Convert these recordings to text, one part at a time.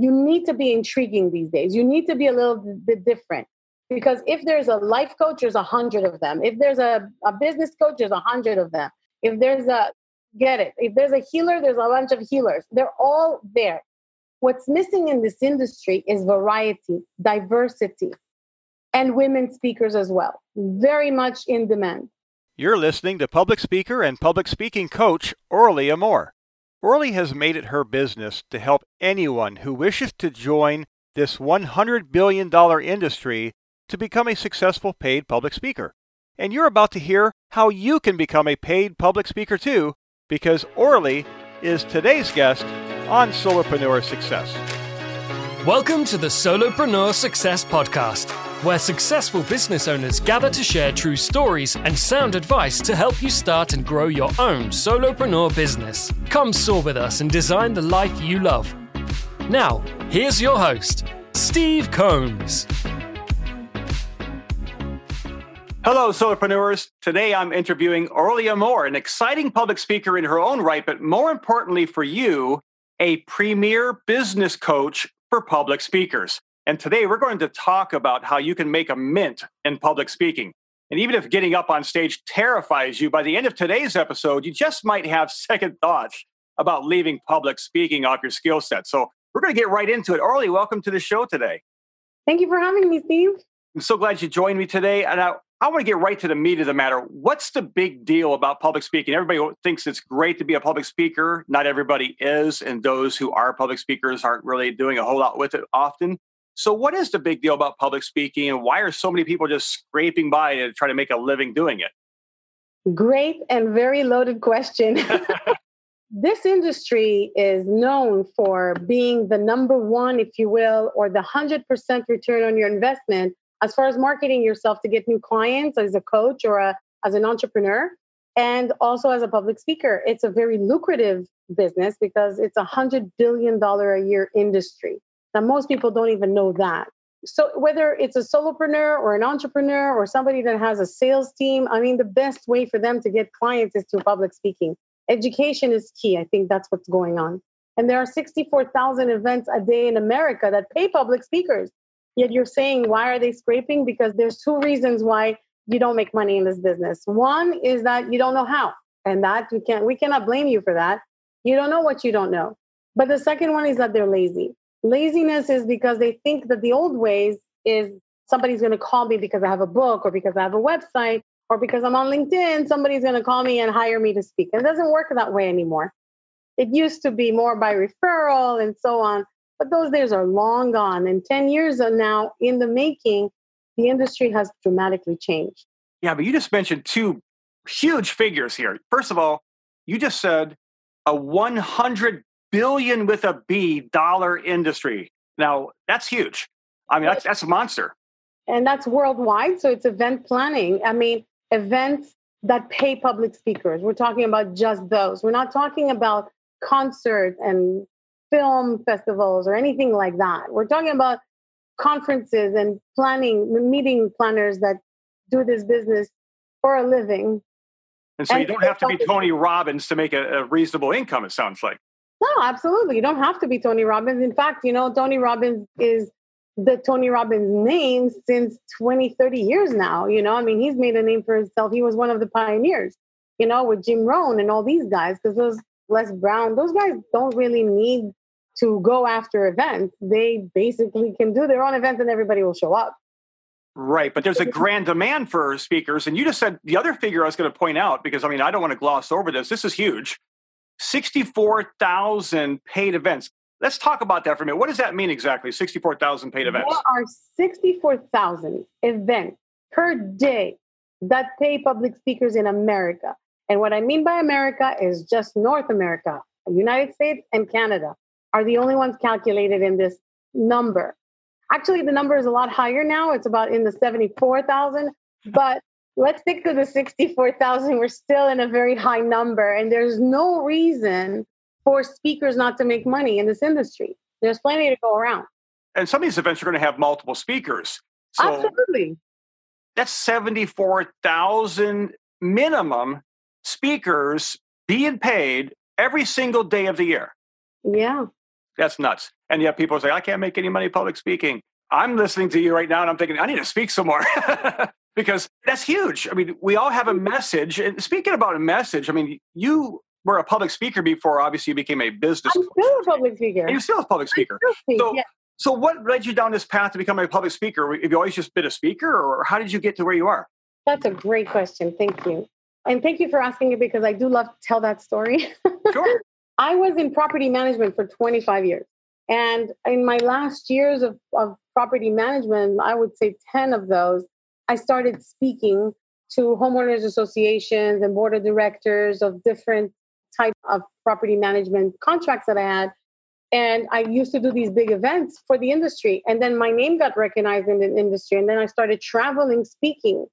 you need to be intriguing these days. You need to be a little bit different because if there's a life coach, there's a hundred of them. If there's a, a business coach, there's a hundred of them. If there's a get it, if there's a healer, there's a bunch of healers. They're all there. What's missing in this industry is variety, diversity, and women speakers as well. Very much in demand. You're listening to public speaker and public speaking coach Orly Amore. Orly has made it her business to help anyone who wishes to join this $100 billion industry to become a successful paid public speaker. And you're about to hear how you can become a paid public speaker too, because Orly is today's guest on Solopreneur Success. Welcome to the Solopreneur Success Podcast where successful business owners gather to share true stories and sound advice to help you start and grow your own solopreneur business. Come soar with us and design the life you love. Now, here's your host, Steve Combs. Hello, solopreneurs. Today I'm interviewing Orly Amore, an exciting public speaker in her own right, but more importantly for you, a premier business coach for public speakers. And today we're going to talk about how you can make a mint in public speaking. And even if getting up on stage terrifies you, by the end of today's episode, you just might have second thoughts about leaving public speaking off your skill set. So we're going to get right into it. Orly, welcome to the show today. Thank you for having me, Steve. I'm so glad you joined me today. And I, I want to get right to the meat of the matter. What's the big deal about public speaking? Everybody thinks it's great to be a public speaker. Not everybody is. And those who are public speakers aren't really doing a whole lot with it often. So, what is the big deal about public speaking, and why are so many people just scraping by to try to make a living doing it? Great and very loaded question. this industry is known for being the number one, if you will, or the 100% return on your investment as far as marketing yourself to get new clients as a coach or a, as an entrepreneur and also as a public speaker. It's a very lucrative business because it's a $100 billion a year industry. Now, most people don't even know that. So, whether it's a solopreneur or an entrepreneur or somebody that has a sales team, I mean, the best way for them to get clients is through public speaking. Education is key. I think that's what's going on. And there are 64,000 events a day in America that pay public speakers. Yet you're saying, why are they scraping? Because there's two reasons why you don't make money in this business. One is that you don't know how. And that we can't we cannot blame you for that. You don't know what you don't know. But the second one is that they're lazy. Laziness is because they think that the old ways is somebody's going to call me because I have a book or because I have a website or because I'm on LinkedIn, somebody's going to call me and hire me to speak. And It doesn't work that way anymore. It used to be more by referral and so on, but those days are long gone. And 10 years now in the making, the industry has dramatically changed. Yeah, but you just mentioned two huge figures here. First of all, you just said a 100 billion with a B dollar industry. Now that's huge. I mean, that's that's a monster. And that's worldwide. So it's event planning. I mean, events that pay public speakers. We're talking about just those. We're not talking about concerts and film festivals or anything like that. We're talking about conferences and planning, meeting planners that do this business for a living. And so and you don't have to be Tony Robbins to make a, a reasonable income, it sounds like. No, absolutely. You don't have to be Tony Robbins. In fact, you know, Tony Robbins is the Tony Robbins name since 20, 30 years now. You know, I mean, he's made a name for himself. He was one of the pioneers, you know, with Jim Rohn and all these guys, because those Les Brown, those guys don't really need to go after events. They basically can do their own events and everybody will show up. Right, but there's a grand demand for speakers. And you just said the other figure I was going to point out, because I mean, I don't want to gloss over this. This is huge. 64,000 paid events. Let's talk about that for a minute. What does that mean exactly? 64,000 paid events. There are 64,000 events per day that pay public speakers in America. And what I mean by America is just North America, The United States and Canada are the only ones calculated in this number. Actually, the number is a lot higher now. It's about in the 74,000. But let's stick to the 64,000. We're still in a very high number, and there's no reason for speakers not to make money in this industry. There's plenty to go around. And some of these events are going to have multiple speakers. So Absolutely. That's 74,000 minimum speakers being paid every single day of the year. Yeah. That's nuts. And yet people say, I can't make any money public speaking. I'm listening to you right now and I'm thinking, I need to speak some more. because that's huge. I mean, we all have a message. And speaking about a message, I mean, you were a public speaker before. Obviously, you became a business. I'm still a public speaker. And you're still a public speaker. Speak, so, yeah. so, what led you down this path to become a public speaker? Have you always just been a speaker, or how did you get to where you are? That's a great question. Thank you. And thank you for asking it because I do love to tell that story. Sure. I was in property management for 25 years. And in my last years of, of property management, I would say 10 of those, I started speaking to homeowners associations and board of directors of different type of property management contracts that I had. And I used to do these big events for the industry. And then my name got recognized in the industry. And then I started traveling, speaking.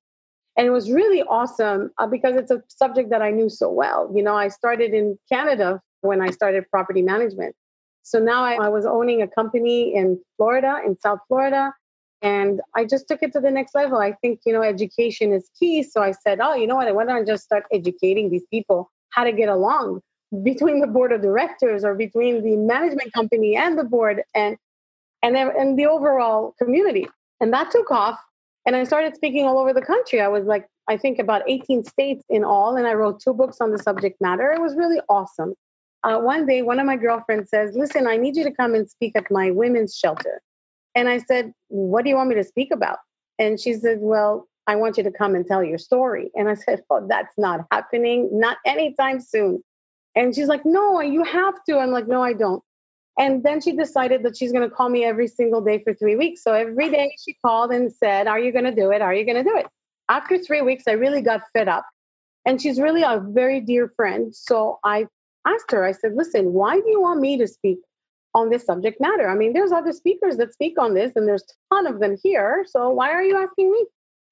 And it was really awesome uh, because it's a subject that I knew so well. You know, I started in Canada when I started property management. So now I, I was owning a company in Florida, in South Florida. And I just took it to the next level. I think, you know, education is key. So I said, oh, you know what? Why don't I just start educating these people how to get along between the board of directors or between the management company and the board and and and the overall community. And that took off. And I started speaking all over the country. I was like, I think about 18 states in all, and I wrote two books on the subject matter. It was really awesome. Uh, one day, one of my girlfriends says, Listen, I need you to come and speak at my women's shelter. And I said, What do you want me to speak about? And she said, Well, I want you to come and tell your story. And I said, Oh, that's not happening, not anytime soon. And she's like, No, you have to. I'm like, No, I don't. And then she decided that she's going to call me every single day for three weeks. So every day she called and said, Are you going to do it? Are you going to do it? After three weeks, I really got fed up. And she's really a very dear friend. So I asked her, I said, Listen, why do you want me to speak on this subject matter? I mean, there's other speakers that speak on this, and there's a ton of them here. So why are you asking me?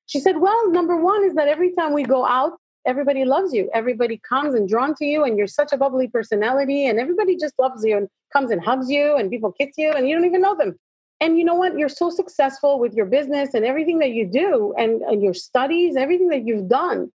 She said, Well, number one is that every time we go out, everybody loves you. Everybody comes and drawn to you, and you're such a bubbly personality, and everybody just loves you and comes and hugs you, and people kiss you, and you don't even know them. And you know what? You're so successful with your business and everything that you do, and, and your studies, everything that you've done.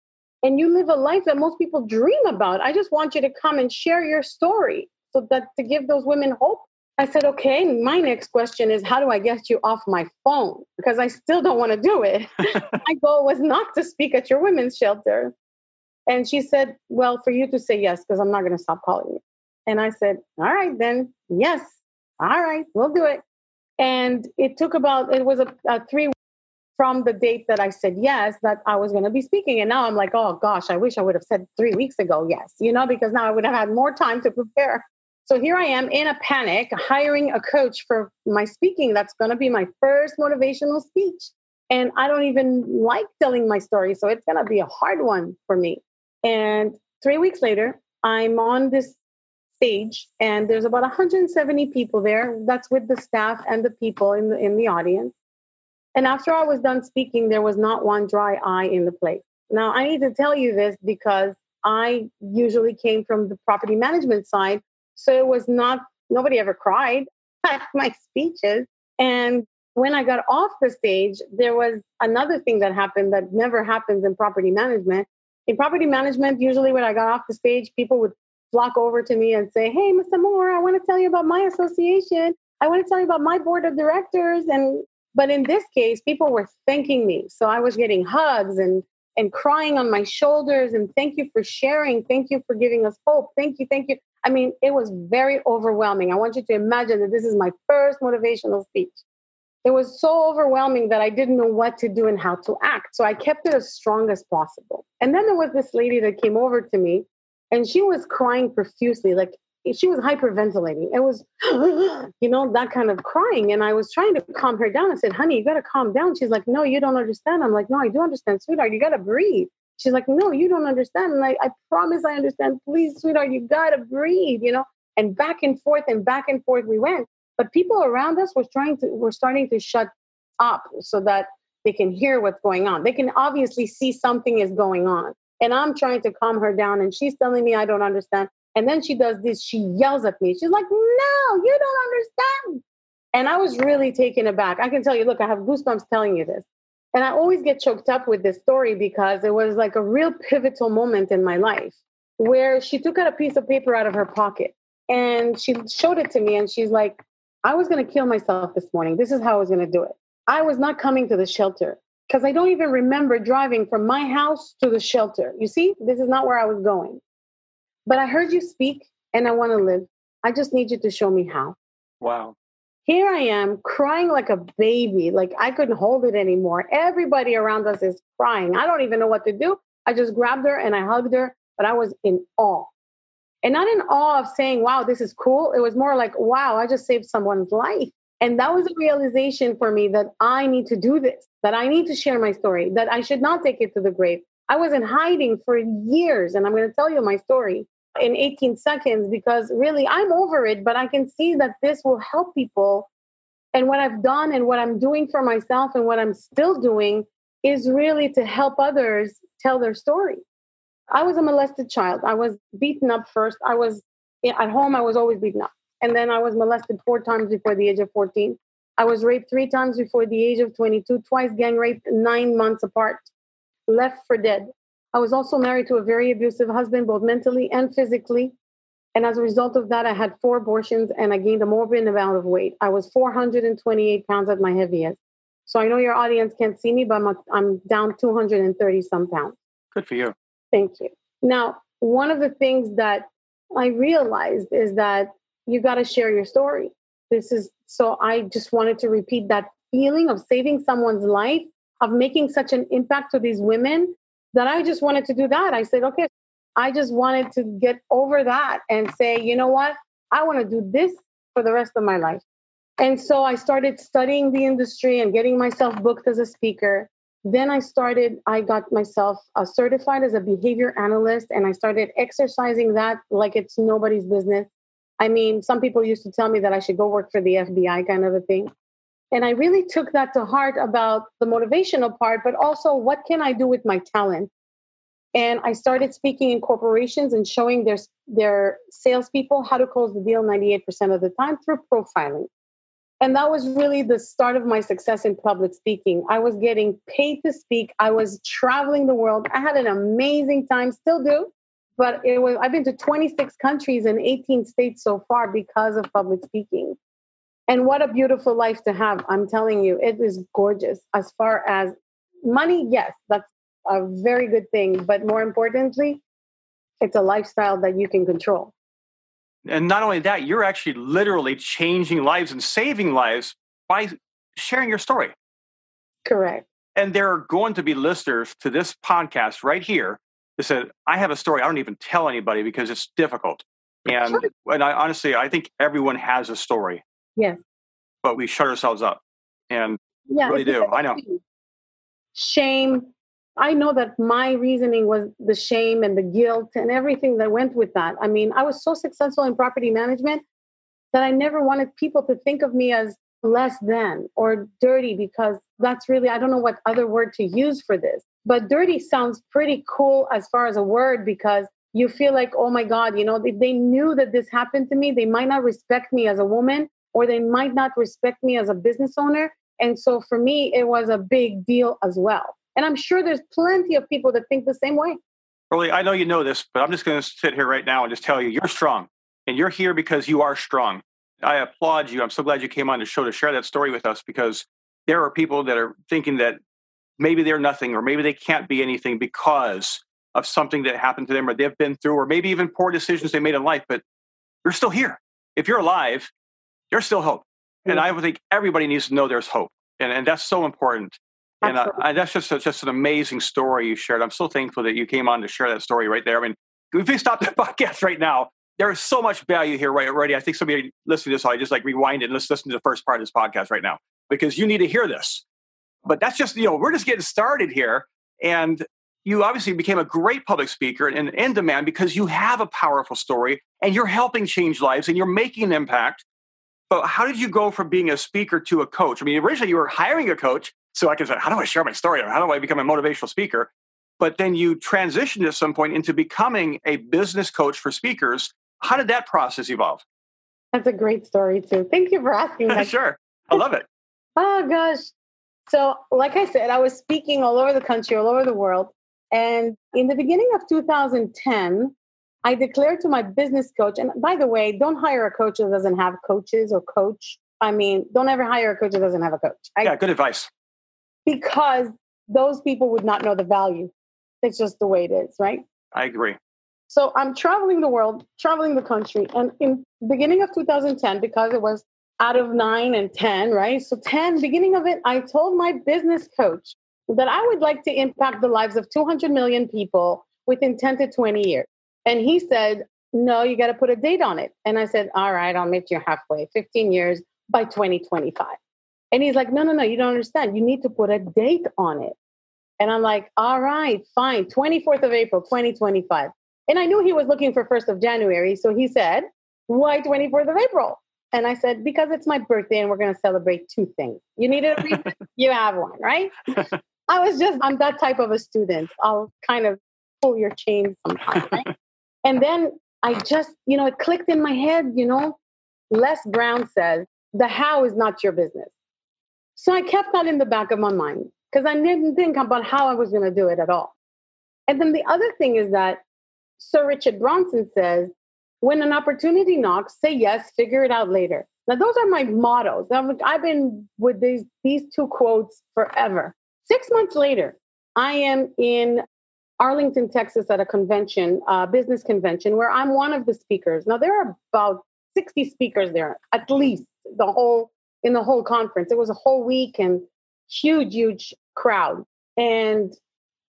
And you live a life that most people dream about. I just want you to come and share your story so that to give those women hope. I said, okay, my next question is how do I get you off my phone? Because I still don't want to do it. my goal was not to speak at your women's shelter. And she said, Well, for you to say yes, because I'm not going to stop calling you. And I said, All right, then, yes. All right, we'll do it. And it took about, it was a, a three from the date that I said yes, that I was going to be speaking. And now I'm like, oh gosh, I wish I would have said three weeks ago yes, you know, because now I would have had more time to prepare. So here I am in a panic, hiring a coach for my speaking. That's going to be my first motivational speech. And I don't even like telling my story. So it's going to be a hard one for me. And three weeks later, I'm on this stage and there's about 170 people there. That's with the staff and the people in the, in the audience. And after I was done speaking, there was not one dry eye in the place. Now, I need to tell you this because I usually came from the property management side. So it was not, nobody ever cried at my speeches. And when I got off the stage, there was another thing that happened that never happens in property management. In property management, usually when I got off the stage, people would flock over to me and say, Hey, Mr. Moore, I want to tell you about my association. I want to tell you about my board of directors. And but in this case, people were thanking me. So I was getting hugs and and crying on my shoulders and thank you for sharing. Thank you for giving us hope. Thank you. Thank you. I mean, it was very overwhelming. I want you to imagine that this is my first motivational speech. It was so overwhelming that I didn't know what to do and how to act. So I kept it as strong as possible. And then there was this lady that came over to me and she was crying profusely. Like she was hyperventilating. It was, you know, that kind of crying. And I was trying to calm her down. I said, honey, you got to calm down. She's like, no, you don't understand. I'm like, no, I do understand, sweetheart. You got to breathe. She's like, no, you don't understand. And I, I promise I understand. Please, sweetheart, you got to breathe, you know? And back and forth and back and forth we went. But people around us were trying to, were starting to shut up so that they can hear what's going on. They can obviously see something is going on. And I'm trying to calm her down. And she's telling me I don't understand. And then she does this, she yells at me. She's like, No, you don't understand. And I was really taken aback. I can tell you, look, I have goosebumps telling you this. And I always get choked up with this story because it was like a real pivotal moment in my life where she took out a piece of paper out of her pocket And she showed it to me and she's like, I was going to kill myself this morning. This is how I was going to do it. I was not coming to the shelter because I don't even remember driving from my house to the shelter. You see, this is not where I was going. But I heard you speak and I want to live. I just need you to show me how. Wow. Here I am crying like a baby, like I couldn't hold it anymore. Everybody around us is crying. I don't even know what to do. I just grabbed her and I hugged her, but I was in awe. And not in awe of saying, wow, this is cool. It was more like, wow, I just saved someone's life. And that was a realization for me that I need to do this, that I need to share my story, that I should not take it to the grave. I was in hiding for years, and I'm going to tell you my story in 18 seconds because really I'm over it, but I can see that this will help people. And what I've done and what I'm doing for myself and what I'm still doing is really to help others tell their story. I was a molested child. I was beaten up first. I was at home, I was always beaten up. And then I was molested four times before the age of 14. I was raped three times before the age of 22, twice gang raped nine months apart, left for dead. I was also married to a very abusive husband, both mentally and physically. And as a result of that, I had four abortions and I gained a morbid amount of weight. I was 428 pounds at my heaviest. So I know your audience can't see me, but I'm, I'm down 230 some pounds. Good for you. Thank you. Now, one of the things that I realized is that you got to share your story. This is so I just wanted to repeat that feeling of saving someone's life, of making such an impact to these women that I just wanted to do that. I said, okay, I just wanted to get over that and say, you know what? I want to do this for the rest of my life. And so I started studying the industry and getting myself booked as a speaker. Then I started, I got myself uh, certified as a behavior analyst and I started exercising that like it's nobody's business. I mean, some people used to tell me that I should go work for the FBI kind of a thing. And I really took that to heart about the motivational part, but also what can I do with my talent? And I started speaking in corporations and showing their, their salespeople how to close the deal 98% of the time through profiling. And that was really the start of my success in public speaking. I was getting paid to speak. I was traveling the world. I had an amazing time, still do but it was i've been to 26 countries and 18 states so far because of public speaking and what a beautiful life to have i'm telling you it is gorgeous as far as money yes that's a very good thing but more importantly it's a lifestyle that you can control and not only that you're actually literally changing lives and saving lives by sharing your story correct and there are going to be listeners to this podcast right here that said, I have a story. I don't even tell anybody because it's difficult. And, sure. and I honestly, I think everyone has a story. Yes. But we shut ourselves up and yeah, really do. I know. Shame. I know that my reasoning was the shame and the guilt and everything that went with that. I mean, I was so successful in property management that I never wanted people to think of me as less than or dirty because that's really, I don't know what other word to use for this. But dirty sounds pretty cool as far as a word because you feel like, oh my God, you know, if they knew that this happened to me, they might not respect me as a woman or they might not respect me as a business owner. And so for me, it was a big deal as well. And I'm sure there's plenty of people that think the same way. Really, I know you know this, but I'm just going to sit here right now and just tell you you're strong and you're here because you are strong. I applaud you. I'm so glad you came on the show to share that story with us because there are people that are thinking that maybe they're nothing or maybe they can't be anything because of something that happened to them or they've been through or maybe even poor decisions they made in life but you're still here if you're alive there's still hope. And i think everybody needs to know there's hope and, and that's so important. And uh, that's just a, just an amazing story you shared. I'm so thankful that you came on to share that story right there. I mean if we stop the podcast right now there's so much value here right already. I think somebody listening to this i just like rewind it and let's listen to the first part of this podcast right now because you need to hear this. But that's just, you know, we're just getting started here. And you obviously became a great public speaker and in demand because you have a powerful story and you're helping change lives and you're making an impact. But how did you go from being a speaker to a coach? I mean, originally you were hiring a coach. So I can say, how do I share my story? or How do I become a motivational speaker? But then you transitioned at some point into becoming a business coach for speakers. How did that process evolve? That's a great story, too. Thank you for asking that. sure. I love it. oh, gosh. So, like I said, I was speaking all over the country, all over the world. And in the beginning of 2010, I declared to my business coach, and by the way, don't hire a coach that doesn't have coaches or coach. I mean, don't ever hire a coach that doesn't have a coach. I, yeah, good advice. Because those people would not know the value. It's just the way it is, right? I agree. So I'm traveling the world, traveling the country, and in beginning of 2010, because it was out of nine and 10, right? So 10, beginning of it, I told my business coach that I would like to impact the lives of 200 million people within 10 to 20 years. And he said, no, you got to put a date on it. And I said, all right, I'll meet you halfway, 15 years by 2025. And he's like, no, no, no, you don't understand. You need to put a date on it. And I'm like, all right, fine, 24th of April, 2025. And I knew he was looking for 1st of January. So he said, why 24th of April? And I said, because it's my birthday and we're going to celebrate two things. You need a reason, you have one, right? I was just, I'm that type of a student. I'll kind of pull your chain sometimes, right? And then I just, you know, it clicked in my head, you know, Les Brown says, the how is not your business. So I kept that in the back of my mind because I didn't think about how I was going to do it at all. And then the other thing is that Sir Richard Branson says, when an opportunity knocks, say yes, figure it out later. Now, those are my mottos. I've been with these, these two quotes forever. Six months later, I am in Arlington, Texas at a convention, a business convention, where I'm one of the speakers. Now, there are about 60 speakers there, at least the whole in the whole conference. It was a whole week and huge, huge crowd. And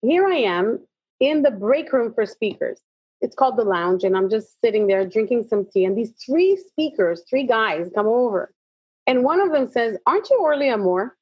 here I am in the break room for speakers. It's called the lounge, and I'm just sitting there drinking some tea. And these three speakers, three guys, come over. And one of them says, Aren't you Orly Amore?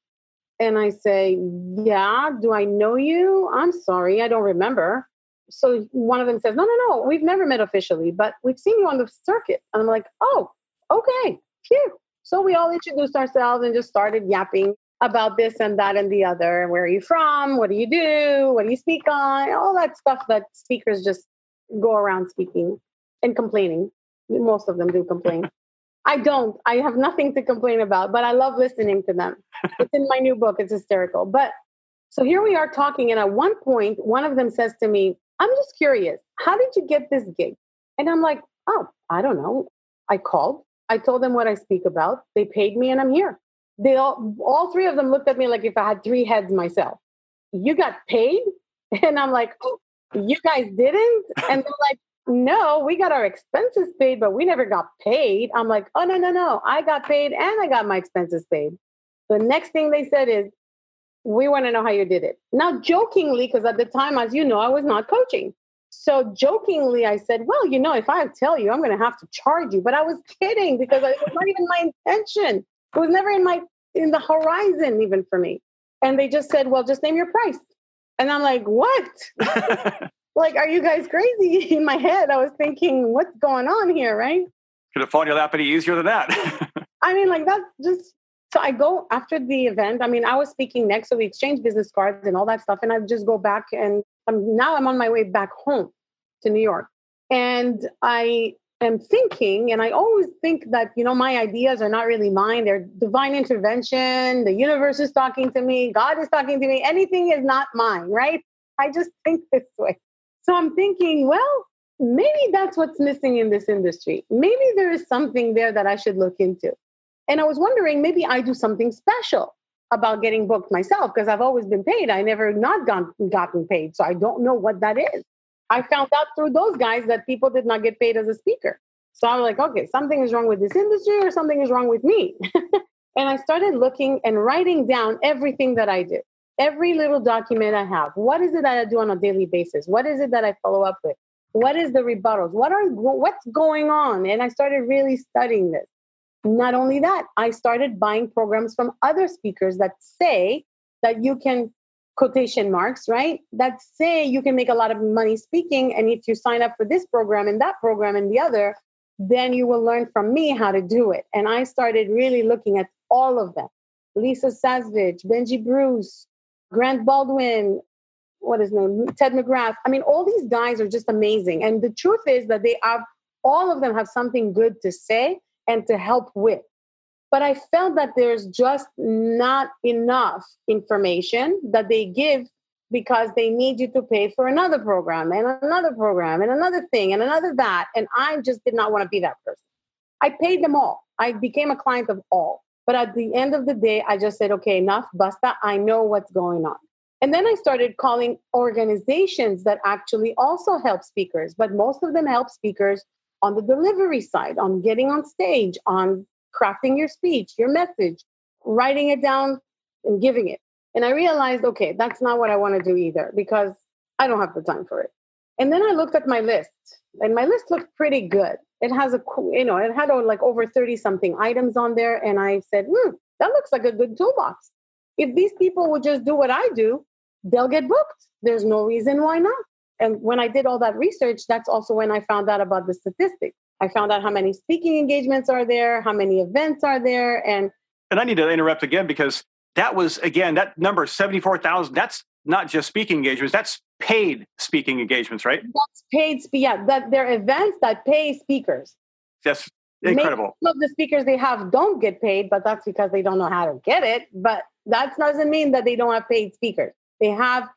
And I say, Yeah, do I know you? I'm sorry, I don't remember. So one of them says, No, no, no, we've never met officially, but we've seen you on the circuit. And I'm like, Oh, okay, phew. So we all introduced ourselves and just started yapping about this and that and the other. Where are you from? What do you do? What do you speak on? All that stuff that speakers just go around speaking and complaining. Most of them do complain. I don't. I have nothing to complain about, but I love listening to them. it's in my new book. It's hysterical. But so here we are talking, and at one point, one of them says to me, I'm just curious, how did you get this gig? And I'm like, oh, I don't know. I called. I told them what I speak about. They paid me, and I'm here they all all three of them looked at me like if I had three heads myself. You got paid? And I'm like, oh, you guys didn't? And they're like, no, we got our expenses paid, but we never got paid. I'm like, oh no, no, no. I got paid and I got my expenses paid. The next thing they said is, we want to know how you did it. Now, jokingly, because at the time, as you know, I was not coaching. So jokingly, I said, well, you know, if I tell you, I'm going to have to charge you. But I was kidding because it was not even my intention. It was never in my in the horizon even for me. And they just said, "Well, just name your price." And I'm like, "What?" like, are you guys crazy? In my head, I was thinking, "What's going on here?" Right? Could have fallen you that any easier than that. I mean, like that's just so I go after the event. I mean, I was speaking next, so we exchange business cards and all that stuff, and I just go back and I'm, now I'm on my way back home to New York, and I am thinking, and I always think that, you know, my ideas are not really mine. They're divine intervention. The universe is talking to me. God is talking to me. Anything is not mine, right? I just think this way. So I'm thinking, well, maybe that's what's missing in this industry. Maybe there is something there that I should look into. And I was wondering, maybe I do something special about getting booked myself because I've always been paid. I never not gone, gotten paid. So I don't know what that is. I found out through those guys that people did not get paid as a speaker. So I was like, okay, something is wrong with this industry or something is wrong with me. and I started looking and writing down everything that I did, every little document I have. What is it that I do on a daily basis? What is it that I follow up with? What is the rebuttals? What are what's going on? And I started really studying this. Not only that, I started buying programs from other speakers that say that you can quotation marks, right? That say you can make a lot of money speaking. And if you sign up for this program and that program and the other, then you will learn from me how to do it. And I started really looking at all of them Lisa Sasevich, Benji Bruce, Grant Baldwin, what is his name? Ted McGrath. I mean, all these guys are just amazing. And the truth is that they have, all of them have something good to say and to help with. But I felt that there's just not enough information that they give because they need you to pay for another program and another program and another thing and another that. And I just did not want to be that person. I paid them all. I became a client of all. But at the end of the day, I just said, okay, enough, basta. I know what's going on. And then I started calling organizations that actually also help speakers, but most of them help speakers on the delivery side, on getting on stage, on crafting your speech, your message, writing it down and giving it. And I realized, okay, that's not what I want to do either because I don't have the time for it. And then I looked at my list, and my list looked pretty good. It has a, you know, it had like over 30 something items on there. And I said, hmm, that looks like a good toolbox. If these people would just do what I do, they'll get booked. There's no reason why not. And when I did all that research, that's also when I found out about the statistics. I found out how many speaking engagements are there, how many events are there, and and I need to interrupt again because that was again that number 74,000 that's not just speaking engagements that's paid speaking engagements right? That's paid yeah that they're events that pay speakers. That's incredible. Maybe some of the speakers they have don't get paid but that's because they don't know how to get it but that doesn't mean that they don't have paid speakers. They have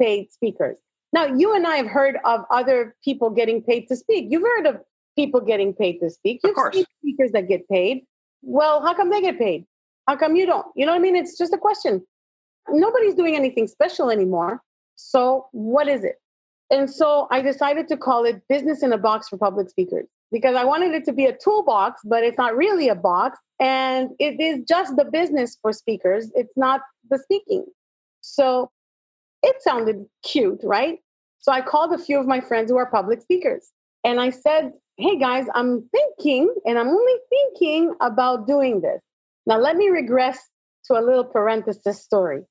paid speakers. Now you and i have heard of other people getting paid to speak. You've heard of people getting paid to speak. You've seen speakers that get paid. Well how come they get paid? How come you don't? You know what I mean? It's just a question. Nobody's doing anything special anymore. So, what is it? And so I decided to call it Business in a Box for Public Speakers because I wanted it to be a toolbox, but it's not really a box. And it is just the business for speakers, it's not the speaking. So it sounded cute, right? So I called a few of my friends who are public speakers and I said, Hey guys, I'm thinking, and I'm only thinking about doing this. Now, let me regress to a little parenthesis story.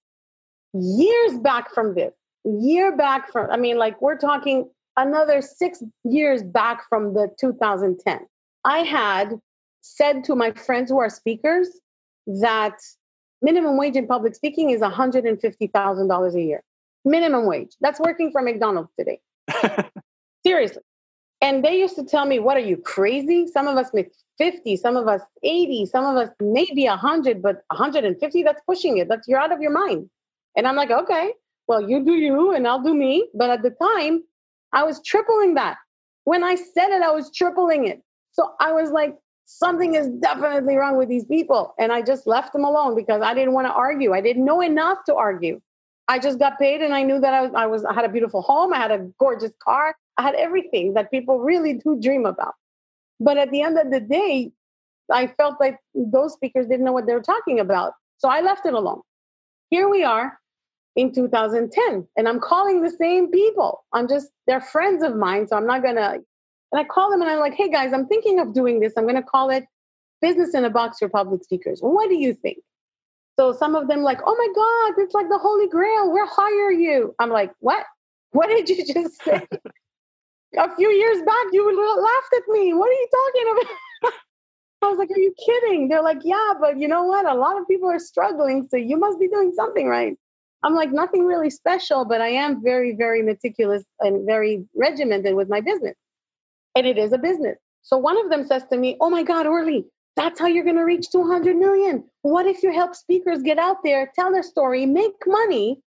Years back from this, year back from, I mean, like we're talking another six years back from the 2010, I had said to my friends who are speakers that minimum wage in public speaking is $150,000 a year. Minimum wage. That's working for McDonald's today. Seriously. And they used to tell me, What are you crazy? Some of us make 50, some of us 80, some of us maybe 100, but 150, that's pushing it. That's you're out of your mind. And I'm like, Okay, well, you do you and I'll do me. But at the time, I was tripling that. When I said it, I was tripling it. So I was like, something is definitely wrong with these people. And I just left them alone because I didn't want to argue. I didn't know enough to argue. I just got paid and I knew that I was, I was I had a beautiful home, I had a gorgeous car, I had everything that people really do dream about. But at the end of the day, I felt like those speakers didn't know what they were talking about. So I left it alone. Here we are in 2010, and I'm calling the same people. I'm just, they're friends of mine, so I'm not gonna. And I call them and I'm like, hey guys, I'm thinking of doing this. I'm gonna call it Business in a Box for Public Speakers. What do you think? So some of them like, oh my God, it's like the Holy Grail. We'll hire you. I'm like, what? What did you just say? a few years back, you laughed at me. What are you talking about? I was like, are you kidding? They're like, yeah, but you know what? A lot of people are struggling, so you must be doing something right. I'm like, nothing really special, but I am very, very meticulous and very regimented with my business. And it is a business. So one of them says to me, Oh my God, Orly, that's how you're going to reach 200 million. What if you help speakers get out there, tell their story, make money?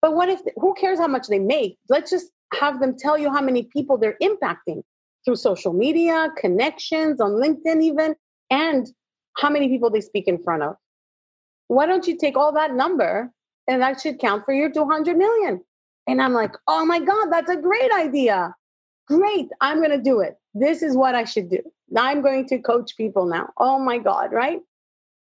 But what if, who cares how much they make? Let's just have them tell you how many people they're impacting through social media, connections on LinkedIn, even, and how many people they speak in front of. Why don't you take all that number and that should count for your 200 million? And I'm like, oh my God, that's a great idea. Great, I'm going to do it. This is what I should do. I'm going to coach people now. Oh my God, right?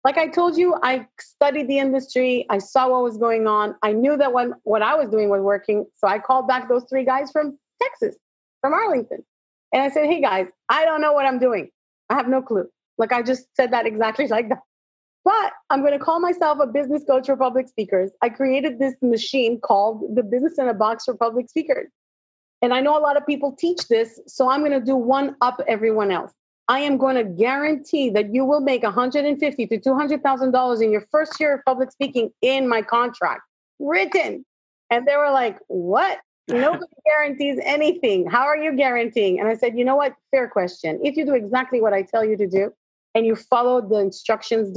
like I told you, I studied the industry. I saw what was going on. I knew that when what I was doing was working. So I called back those three guys from Texas, from Arlington. And I said, hey guys, I don't know what I'm doing. I have no clue. Like I just said that exactly like that. But I'm going to call myself a business coach for public speakers. I created this machine called the Business in a Box for Public Speakers. And I know a lot of people teach this. So I'm going to do one up everyone else. I am going to guarantee that you will make 150 to 200,000 dollars in your first year of public speaking in my contract written. And they were like, "What? Nobody guarantees anything. How are you guaranteeing?" And I said, "You know what? Fair question. If you do exactly what I tell you to do and you follow the instructions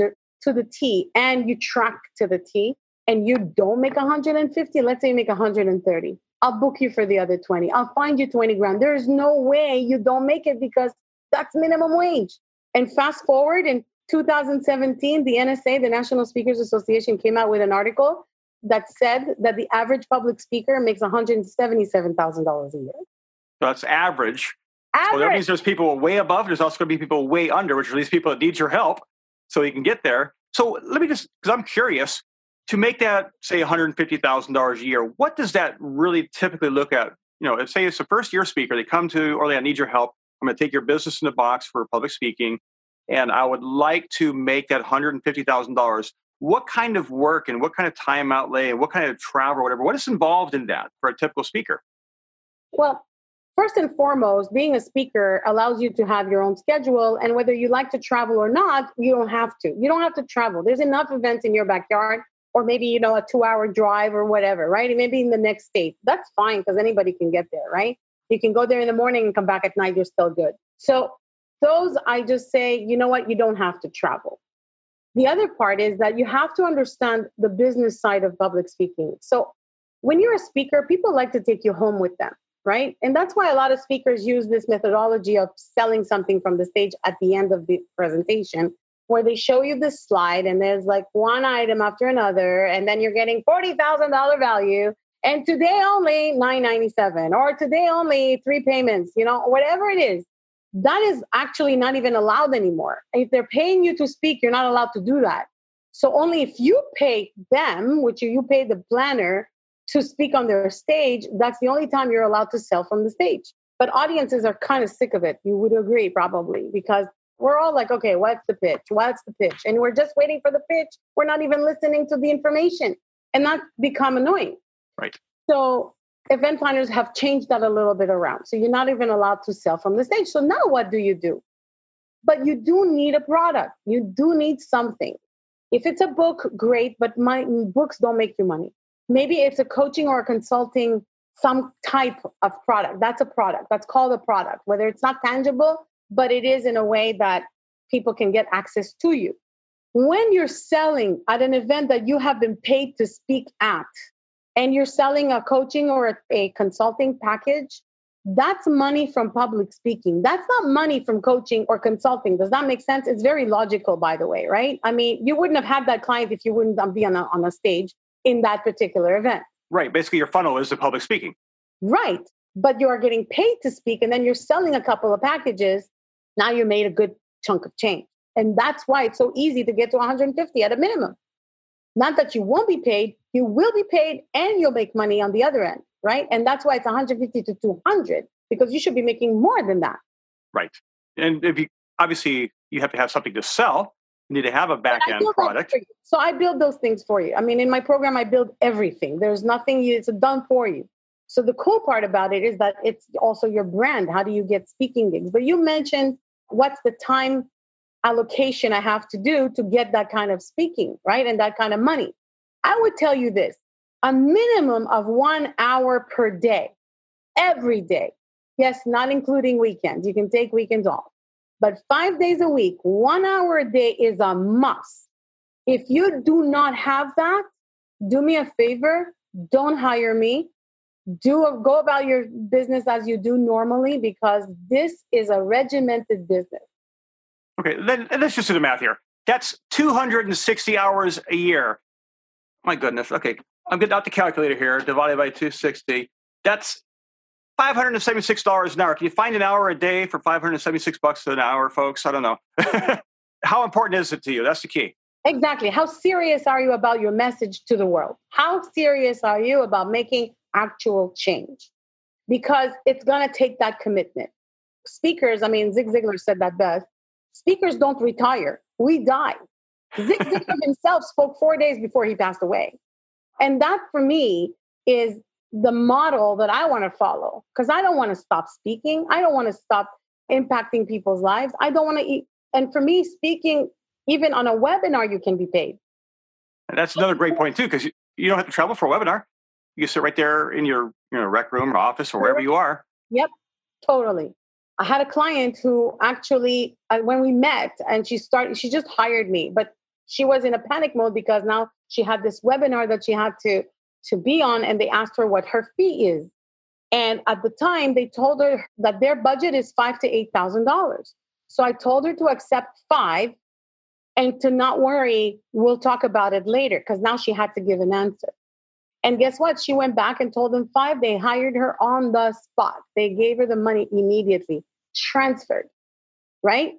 to the T and you track to the T, and you don't make 150, let's say you make 130, I'll book you for the other 20. I'll find you 20 grand. There's no way you don't make it because that's minimum wage. And fast forward in 2017, the NSA, the National Speakers Association, came out with an article that said that the average public speaker makes $177,000 a year. That's average. Average. So that means there's people way above. There's also going to be people way under, which are these people that need your help so you can get there. So let me just, because I'm curious, to make that say $150,000 a year, what does that really typically look at? You know, if say it's a first year speaker, they come to Orly, I need your help. I'm going to take your business in the box for public speaking, and I would like to make that $150,000. What kind of work and what kind of time outlay and what kind of travel or whatever, what is involved in that for a typical speaker? Well, first and foremost, being a speaker allows you to have your own schedule. And whether you like to travel or not, you don't have to. You don't have to travel. There's enough events in your backyard or maybe you know a two hour drive or whatever right? Maybe in the next state. That's fine because anybody can get there right? You can go there in the morning and come back at night you're still good. So those i just say you know what? You don't have to travel. The other part is that you have to understand the business side of public speaking. So when you're a speaker people like to take you home with them right? And that's why a lot of speakers use this methodology of selling something from the stage at the end of the presentation where they show you this slide and there's like one item after another and then you're getting $40,000 value and today only 997 or today only three payments you know whatever it is. That is actually not even allowed anymore. If they're paying you to speak you're not allowed to do that. So only if you pay them which you pay the planner to speak on their stage that's the only time you're allowed to sell from the stage but audiences are kind of sick of it you would agree probably because we're all like, okay, what's the pitch? What's the pitch? And we're just waiting for the pitch. We're not even listening to the information. And that become annoying. Right. So event planners have changed that a little bit around. So you're not even allowed to sell from the stage. So now what do you do? But you do need a product. You do need something. If it's a book, great, but my books don't make you money. Maybe it's a coaching or a consulting, some type of product. That's a product. That's called a product. Whether it's not tangible, but it is in a way that people can get access to you. When you're selling at an event that you have been paid to speak at, and you're selling a coaching or a, a consulting package, that's money from public speaking. That's not money from coaching or consulting. Does that make sense? It's very logical, by the way, right? I mean, you wouldn't have had that client if you wouldn't be on a, on a stage in that particular event. Right. Basically, your funnel is the public speaking. Right. But you are getting paid to speak, and then you're selling a couple of packages now you made a good chunk of change. And that's why it's so easy to get to 150 at a minimum. Not that you won't be paid, you will be paid and you'll make money on the other end, right? And that's why it's 150 to 200 because you should be making more than that. Right. And if you obviously you have to have something to sell, need to have a back end product. So I build those things for you. I mean, in my program, I build everything. There's nothing you, it's done for you. So the cool part about it is that it's also your brand. How do you get speaking gigs? But you mentioned what's the time allocation I have to do to get that kind of speaking, right? And that kind of money. I would tell you this a minimum of one hour per day, every day. Yes, not including weekends. You can take weekends off. But five days a week, one hour a day is a must. If you do not have that, do me a favor, don't hire me do go about your business as you do normally because this is a regimented business. Okay, then let's just do the math here. That's 260 hours a year. My goodness. Okay, I'm getting out the calculator here. Divided by 260. That's $576 an hour. Can you find an hour a day for 576 bucks an hour, folks? I don't know. How important is it to you? That's the key. Exactly. How serious are you about your message to the world? How serious are you about making actual change because it's going to take that commitment. Speakers, I mean, Zig Ziglar said that best speakers don't retire, we die. Zig Ziglar himself spoke four days before he passed away. And that for me is the model that I want to follow because I don't want to stop speaking. I don't want to stop impacting people's lives. I don't want to eat. And for me, speaking, even on a webinar, you can be paid. And that's another great point, too, because you, don't have to travel for a webinar you sit right there in your you know rec room or office or wherever you are. Yep, totally. I had a client who actually, uh, when we met, and she started, she just hired me, but she was in a panic mode because now she had this webinar that she had to to be on and they asked her what her fee is. And at the time they told her that their budget is five to eight thousand dollars. So i told her to accept five and to not worry we'll talk about it later because now she had to give an answer. And guess what? She went back and told them five. They hired her on the spot. They gave her the money immediately transferred right?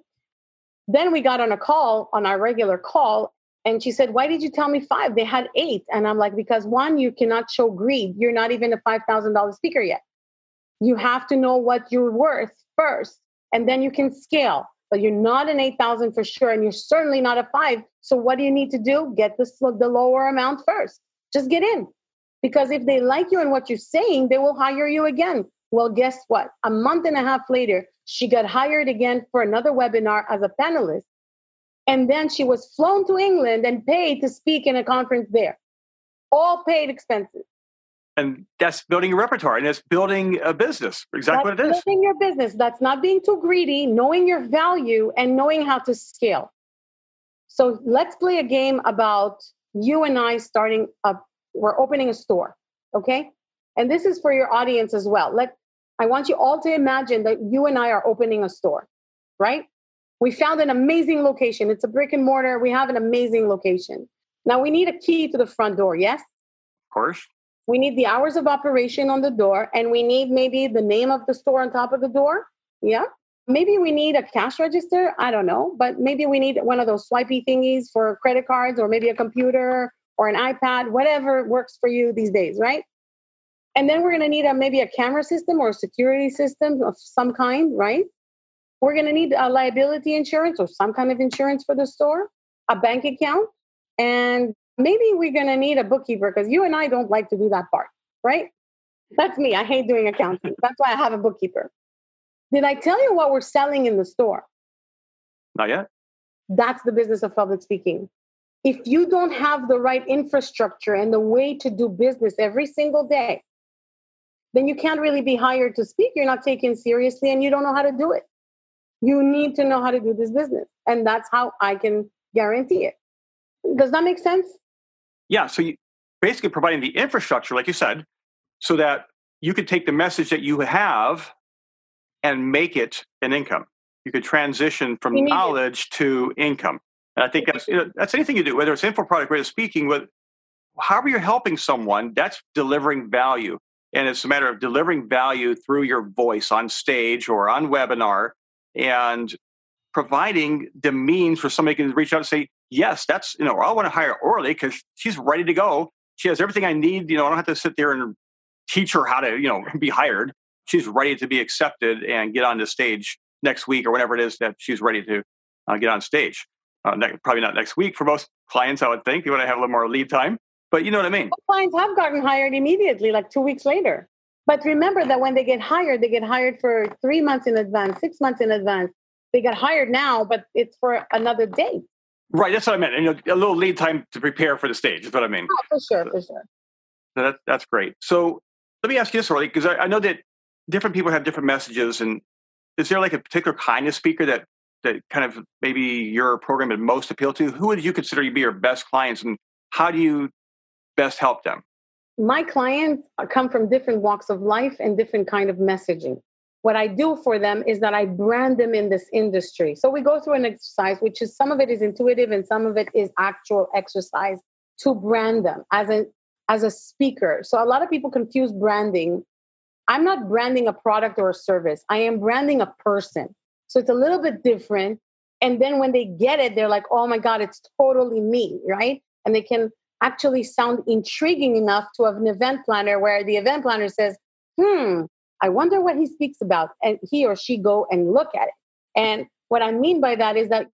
Then we got on a call on our regular call and she said, Why did you tell me five? They had eight. And I'm like, Because one, you cannot show greed. You're not even a $5,000 speaker yet. You have to know what you're worth first, and then you can scale. But you're not an 8,000 for sure, and you're certainly not a five. So what do you need to do? Get the, the lower amount first. Just get in. Because if they like you and what you're saying, they will hire you again. Well, guess what? A month and a half later, she got hired again for another webinar as a panelist. And then she was flown to England and paid to speak in a conference there. All paid expenses. And that's building a repertoire and that's building a business. Exactly that's what it is. Building your business. That's not being too greedy, knowing your value and knowing how to scale. So let's play a game about you and I starting up. We're opening a store. Okay. And this is for your audience as well. Let I want you all to imagine that you and I are opening a store, right? We found an amazing location. It's a brick and mortar. We have an amazing location. Now we need a key to the front door, yes? Of course. We need the hours of operation on the door, and we need maybe the name of the store on top of the door. Yeah. Maybe we need a cash register. I don't know, but maybe we need one of those swipey thingies for credit cards, or maybe a computer or an iPad, whatever works for you these days, right? And then we're going to need a, maybe a camera system or a security system of some kind, right? We're going to need a liability insurance or some kind of insurance for the store, a bank account, and maybe we're going to need a bookkeeper because you and I don't like to do that part, right? That's me. I hate doing accounting. That's why I have a bookkeeper. Did I tell you what we're selling in the store? Not yet. That's the business of public speaking. If you don't have the right infrastructure and the way to do business every single day, then you can't really be hired to speak. You're not taken seriously and you don't know how to do it. You need to know how to do this business. And that's how I can guarantee it. Does that make sense? Yeah. So you basically providing the infrastructure, like you said, so that you could take the message that you have and make it an income. You could transition from knowledge to income. And I think that's, you know, that's anything you do, whether it's info product, whether it's speaking, with however you're helping someone, that's delivering value. And it's a matter of delivering value through your voice on stage or on webinar and providing the means for somebody to reach out and say, yes, that's, you know, I want to hire Orly because she's ready to go. She has everything I need. You know, I don't have to sit there and teach her how to, you know, be hired. She's ready to be accepted and get on the stage next week or whenever it is that she's ready to uh, get on stage. Uh, ne- probably not next week for most clients, I would think. You want to have a little more lead time, but you know what I mean. clients have gotten hired immediately, like two weeks later. But remember that when they get hired, they get hired for three months in advance, six months in advance. They get hired now, but it's for another date. Right, that's what I meant. And, you know, a little lead time to prepare for the stage is what I mean. Oh, for sure, for sure. So that, that's great. So let me ask you this, Orly, because I, I know that different people have different messages. And is there like a particular kind of speaker that that kind of maybe your program would most appeal to? Who would you consider to be your best clients, and how do you best help them? My clients come from different walks of life and different kind of messaging. What I do for them is that I brand them in this industry. So we go through an exercise, which is some of it is intuitive and some of it is actual exercise to brand them as a as a speaker. So a lot of people confuse branding. I'm not branding a product or a service. I am branding a person. So it's a little bit different. And then when they get it, they're like, oh my God, it's totally me, right? And they can actually sound intriguing enough to have an event planner where the event planner says, hmm, I wonder what he speaks about. And he or she go and look at it. And what I mean by that is that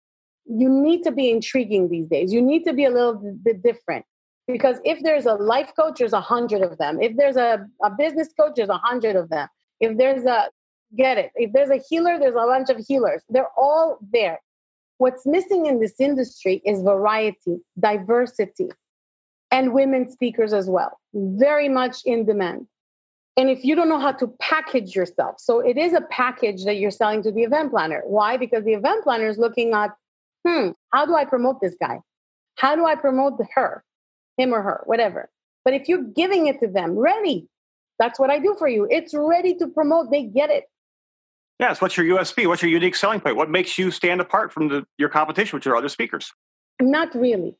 you need to be intriguing these days. You need to be a little bit different. Because if there's a life coach, there's a hundred of them. If there's a, a business coach, there's a hundred of them. If there's a, get it. If there's a healer, there's a bunch of healers. They're all there. What's missing in this industry is variety, diversity, and women speakers as well. Very much in demand. And if you don't know how to package yourself, so it is a package that you're selling to the event planner. Why? Because the event planner is looking at, hmm, how do I promote this guy? How do I promote her, him or her, whatever? But if you're giving it to them ready, that's what I do for you. It's ready to promote. They get it. Yes. What's your USP? What's your unique selling point? What makes you stand apart from the, your competition with your other speakers? Not really.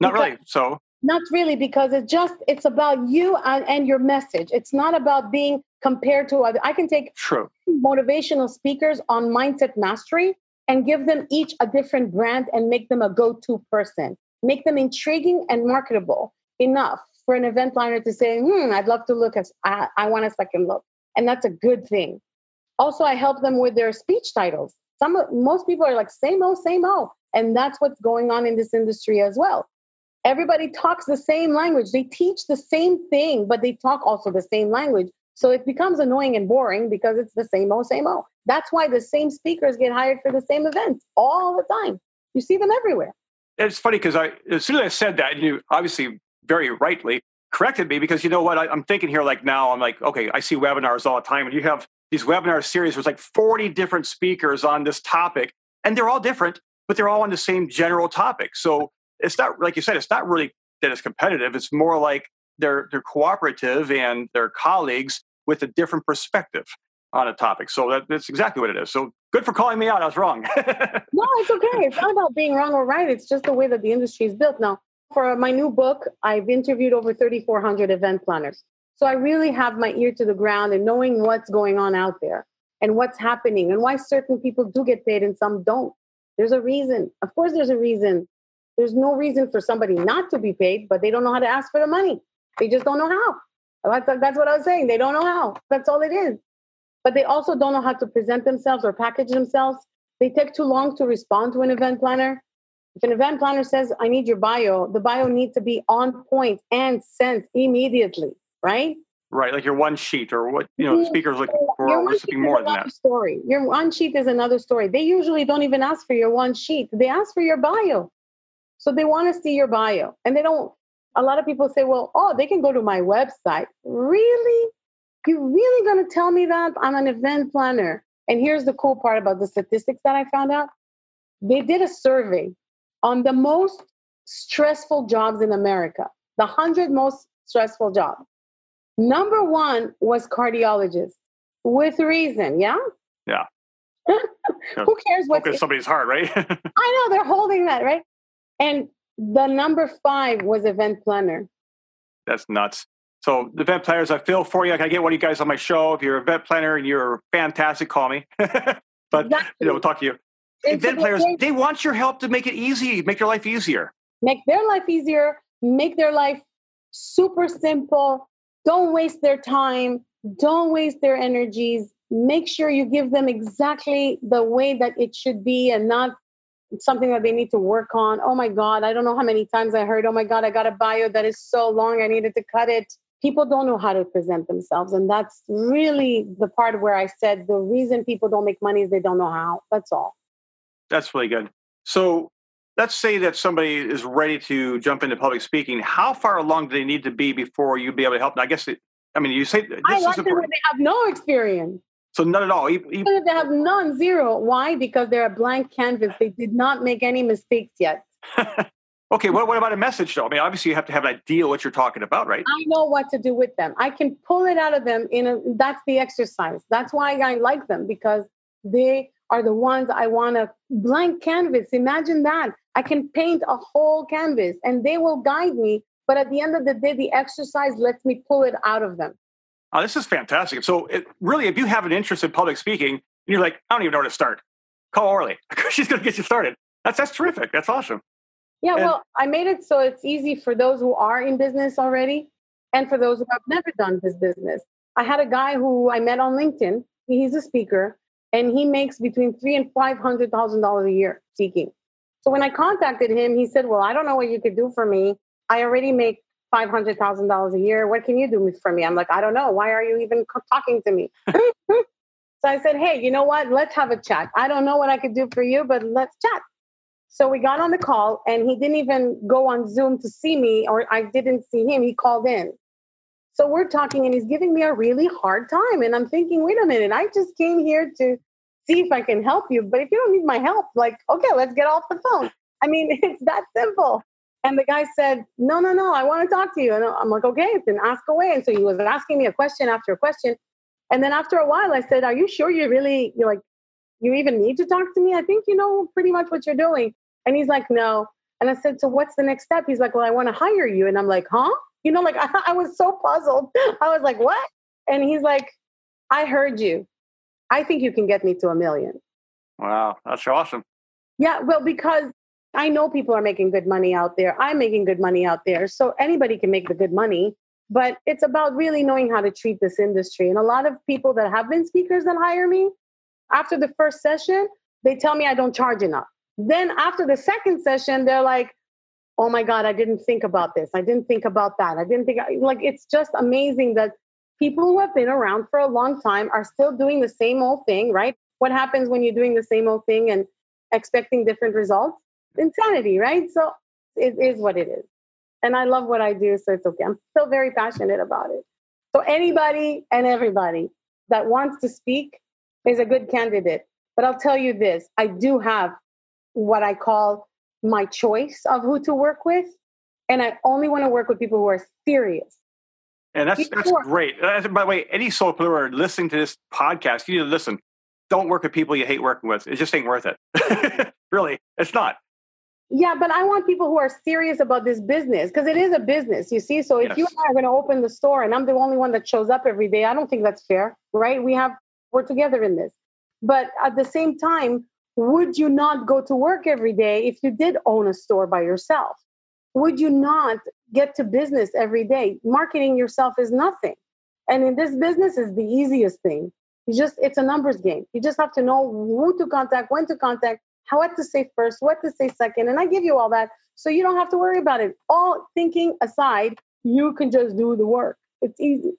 Not because, really. So not really because it's just it's about you and, and, your message. It's not about being compared to other. I can take True. motivational speakers on mindset mastery and give them each a different brand and make them a go-to person. Make them intriguing and marketable enough for an event planner to say, "Hmm, I'd love to look as I, I want a second look," and that's a good thing. Also, I help them with their speech titles. Some most people are like same old, same old, and that's what's going on in this industry as well. Everybody talks the same language. They teach the same thing, but they talk also the same language. So it becomes annoying and boring because it's the same old, same old. That's why the same speakers get hired for the same events all the time. You see them everywhere. It's funny because I, as soon as I said that, you obviously very rightly corrected me because you know what? I, I'm thinking here like now, I'm like, okay, I see webinars all the time, and you have these webinar series where it's like 40 different speakers on this topic, and they're all different, but they're all on the same general topic. So it's not like you said, it's not really that it's competitive. It's more like they're they're cooperative and they're colleagues with a different perspective on a topic. So that, that's exactly what it is. So good for calling me out. I was wrong. no, it's okay. It's not about being wrong or right. It's just the way that the industry is built. Now, for my new book, I've interviewed over 3,400 event planners. So I really have my ear to the ground and knowing what's going on out there and what's happening and why certain people do get paid and some don't. There's a reason. Of course, there's a reason. There's no reason for somebody not to be paid, but they don't know how to ask for the money. They just don't know how. That's, what I was saying. They don't know how. That's all it is. But they also don't know how to present themselves or package themselves. They take too long to respond to an event planner. If an event planner says, I need your bio, the bio needs to be on point and sent immediately, right? Right, like your one sheet or what you know the speaker's looking for or something more than that. Story. Your one sheet is another story. They usually don't even ask for your one sheet. They ask for your bio. So they want to see your bio. And they don't a lot of people say, well, oh, they can go to my website. Really? You really going to tell me that? I'm an event planner. And here's the cool part about the statistics that I found out. They did a survey on the most stressful jobs in America, the 100 most stressful jobs. Number one was cardiologist with reason. Yeah. Yeah. Who cares what? Somebody's heart, right? I know they're holding that, right? And the number five was event planner. That's nuts. So event planners, I feel for you. I can get one of you guys on my show. If you're an event planner and you're fantastic, call me. but exactly. you know, we'll talk to you. And event planners, they want your help to make it easy, make your life easier. Make their life easier, make their life super simple. Don't waste their time. Don't waste their energies. Make sure you give them exactly the way that it should be and not it's something that they need to work on. Oh my God, I don't know how many times I heard, oh my God, I got a bio that is so long, I needed to cut it. People don't know how to present themselves. And that's really the part where I said the reason people don't make money is they don't know how. That's all. That's really good. So let's say that somebody is ready to jump into public speaking. How far along do they need to be before you'd be able to help them? I guess, it, I mean, you say this I like is important. when they have no experience. So none at all. He, they have none, zero. Why? Because they're a blank canvas. They did not make any mistakes yet. okay, what, what about a message though? I mean, obviously you have to have an idea what you're talking about, right? I know what to do with them. I can pull it out of them in a that's the exercise. That's why I like them because they are the ones I want to blank canvas. Imagine that. I can paint a whole canvas and they will guide me. But at the end of the day, the exercise lets me pull it out of them. Oh, this is fantastic. So, it, really, if you have an interest in public speaking and you're like, I don't even know where to start, call Orly. She's going to get you started. That's that's terrific. That's awesome. Yeah, and, well, I made it so it's easy for those who are in business already, and for those who have never done this business. I had a guy who I met on LinkedIn. He's a speaker, and he makes between three and five hundred thousand dollars a year speaking. So when I contacted him, he said, "Well, I don't know what you could do for me. I already make five hundred thousand dollars a year. What can you do for me? I'm like, I don't know. Why are you even talking to me? so I said, Hey, you know what? Let's have a chat. I don't know what I could do for you, but let's chat. So we got on the call, and he didn't even go on Zoom to see me, or I didn't see him. He called in. So we're talking, and he's giving me a really hard time. And I'm thinking, wait a minute, I just came here to see if I can help you. But if you don't need my help, like, okay, let's get off the phone. I mean, it's that simple. And the guy said, No, no, no, I want to talk to you. And I'm like, Okay, then ask away. And so he was asking me a question after a question. And then after a while, I said, Are you sure you really, you're like, you even need to talk to me? I think you know pretty much what you're doing. And he's like, No. And I said, So what's the next step? He's like, Well, I want to hire you. And I'm like, Huh? You know, like I, I was so puzzled. I was like, What? And he's like, I heard you. I think you can get me to a million. Wow, that's awesome. Yeah, well, because I know people are making good money out there. I'm making good money out there. So anybody can make the good money. But it's about really knowing how to treat this industry. And a lot of people that have been speakers that hire me, after the first session, they tell me I don't charge enough. Then after the second session, they're like, oh my God, I didn't think about this. I didn't think about that. I didn't think, like, it's just amazing that people who have been around for a long time are still doing the same old thing, right? What happens when you're doing the same old thing and expecting different results? Insanity, right? So it is what it is. And I love what I do, so it's okay. I'm still very passionate about it. So anybody and everybody that wants to speak is a good candidate. But I'll tell you this I do have what I call my choice of who to work with. And I only want to work with people who are serious and that's that's great. by the way, any solopreneur listening to this podcast, you need to listen. Don't work with people you hate working with. It just ain't worth it. really, it's not. Yeah, but I want people who are serious about this business because it is a business, you see. So if yes. you and I are going to open the store and I'm the only one that shows up every day, I don't think that's fair, right? We have we're together in this. But at the same time, would you not go to work every day if you did own a store by yourself? would you not get to business every day? Marketing yourself is nothing. And in this business is the easiest thing. You just it's a numbers game. You just have to know who to contact, when to contact, how what to say first, what to say second. And I give you all that so you don't have to worry about it. All thinking aside, you can just do the work. It's easy.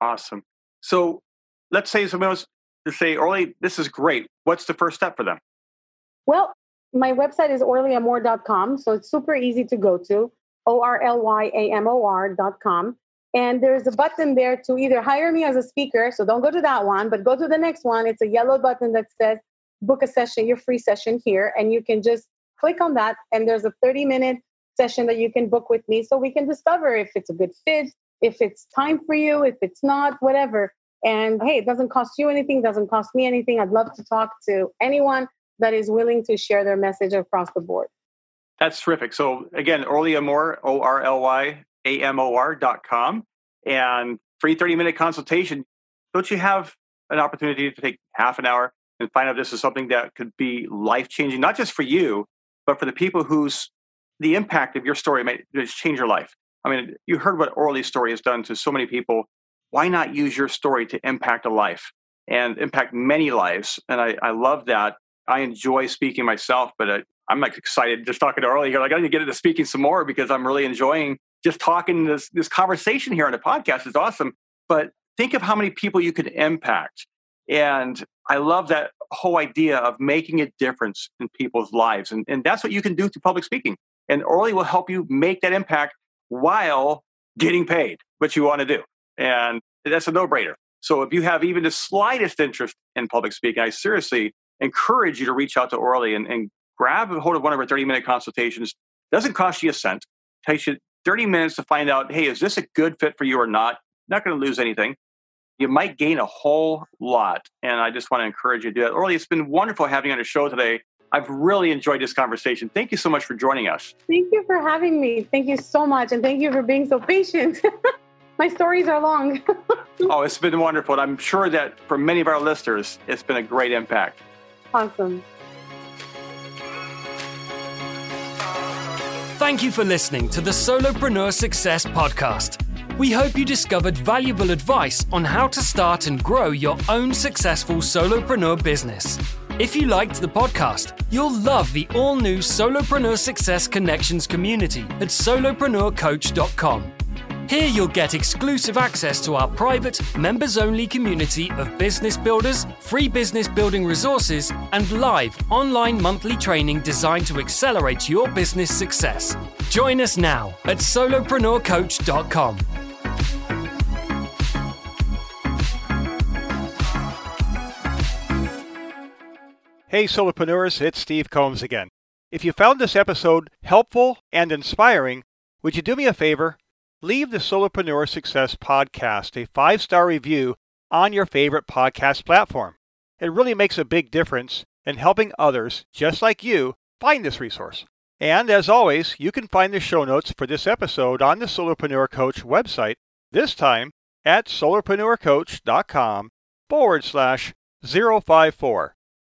Awesome. So let's say someone else to say, Orly, this is great. What's the first step for them? Well, my website is orlyamor.com. So it's super easy to go to O R L Y A M O R.com. And there's a button there to either hire me as a speaker. So don't go to that one, but go to the next one. It's a yellow button that says book a session, your free session here. And you can just click on that. And there's a 30 minute session that you can book with me so we can discover if it's a good fit, if it's time for you, if it's not, whatever. And hey, it doesn't cost you anything, doesn't cost me anything. I'd love to talk to anyone that is willing to share their message across the board. That's terrific. So again, Orly Amor, O R L Y A M O R dot com, and free 30 minute consultation. Don't you have an opportunity to take half an hour and find out this is something that could be life changing, not just for you, but for the people whose the impact of your story may change your life. I mean, you heard what Orly's story has done to so many people. Why not use your story to impact a life and impact many lives? And I, I love that. I enjoy speaking myself, but I, I'm like excited just talking to Orly here. Like I need to get into speaking some more because I'm really enjoying just talking this this conversation here on the podcast is awesome. But think of how many people you can impact. And I love that whole idea of making a difference in people's lives. And, and that's what you can do through public speaking. And Orly will help you make that impact while getting paid, what you want to do. And that's a no brainer. So if you have even the slightest interest in public speaking, I seriously encourage you to reach out to Orly and, and grab a hold of one of our 30 minute consultations. Doesn't cost you a cent. Takes you 30 minutes to find out, hey, is this a good fit for you or not? Not going to lose anything. You might gain a whole lot. And I just want to encourage you to do that. Orly, it's been wonderful having you on the show today. I've really enjoyed this conversation. Thank you so much for joining us. Thank you for having me. Thank you so much. And thank you for being so patient. My stories are long. oh, it's been wonderful. And I'm sure that for many of our listeners, it's been a great impact. Awesome. Thank you for listening to the Solopreneur Success Podcast. We hope you discovered valuable advice on how to start and grow your own successful solopreneur business. If you liked the podcast, you'll love the all new Solopreneur Success Connections community at solopreneurcoach.com. Here you'll get exclusive access to our private, members only community of business builders, free business building resources, and live online monthly training designed to accelerate your business success. Join us now at solopreneurcoach.com. Hey, solopreneurs, it's Steve Combs again. If you found this episode helpful and inspiring, would you do me a favor? Leave the Solopreneur Success Podcast a five star review on your favorite podcast platform. It really makes a big difference in helping others just like you find this resource. And as always, you can find the show notes for this episode on the Solopreneur Coach website, this time at solopreneurcoach.com forward slash 054.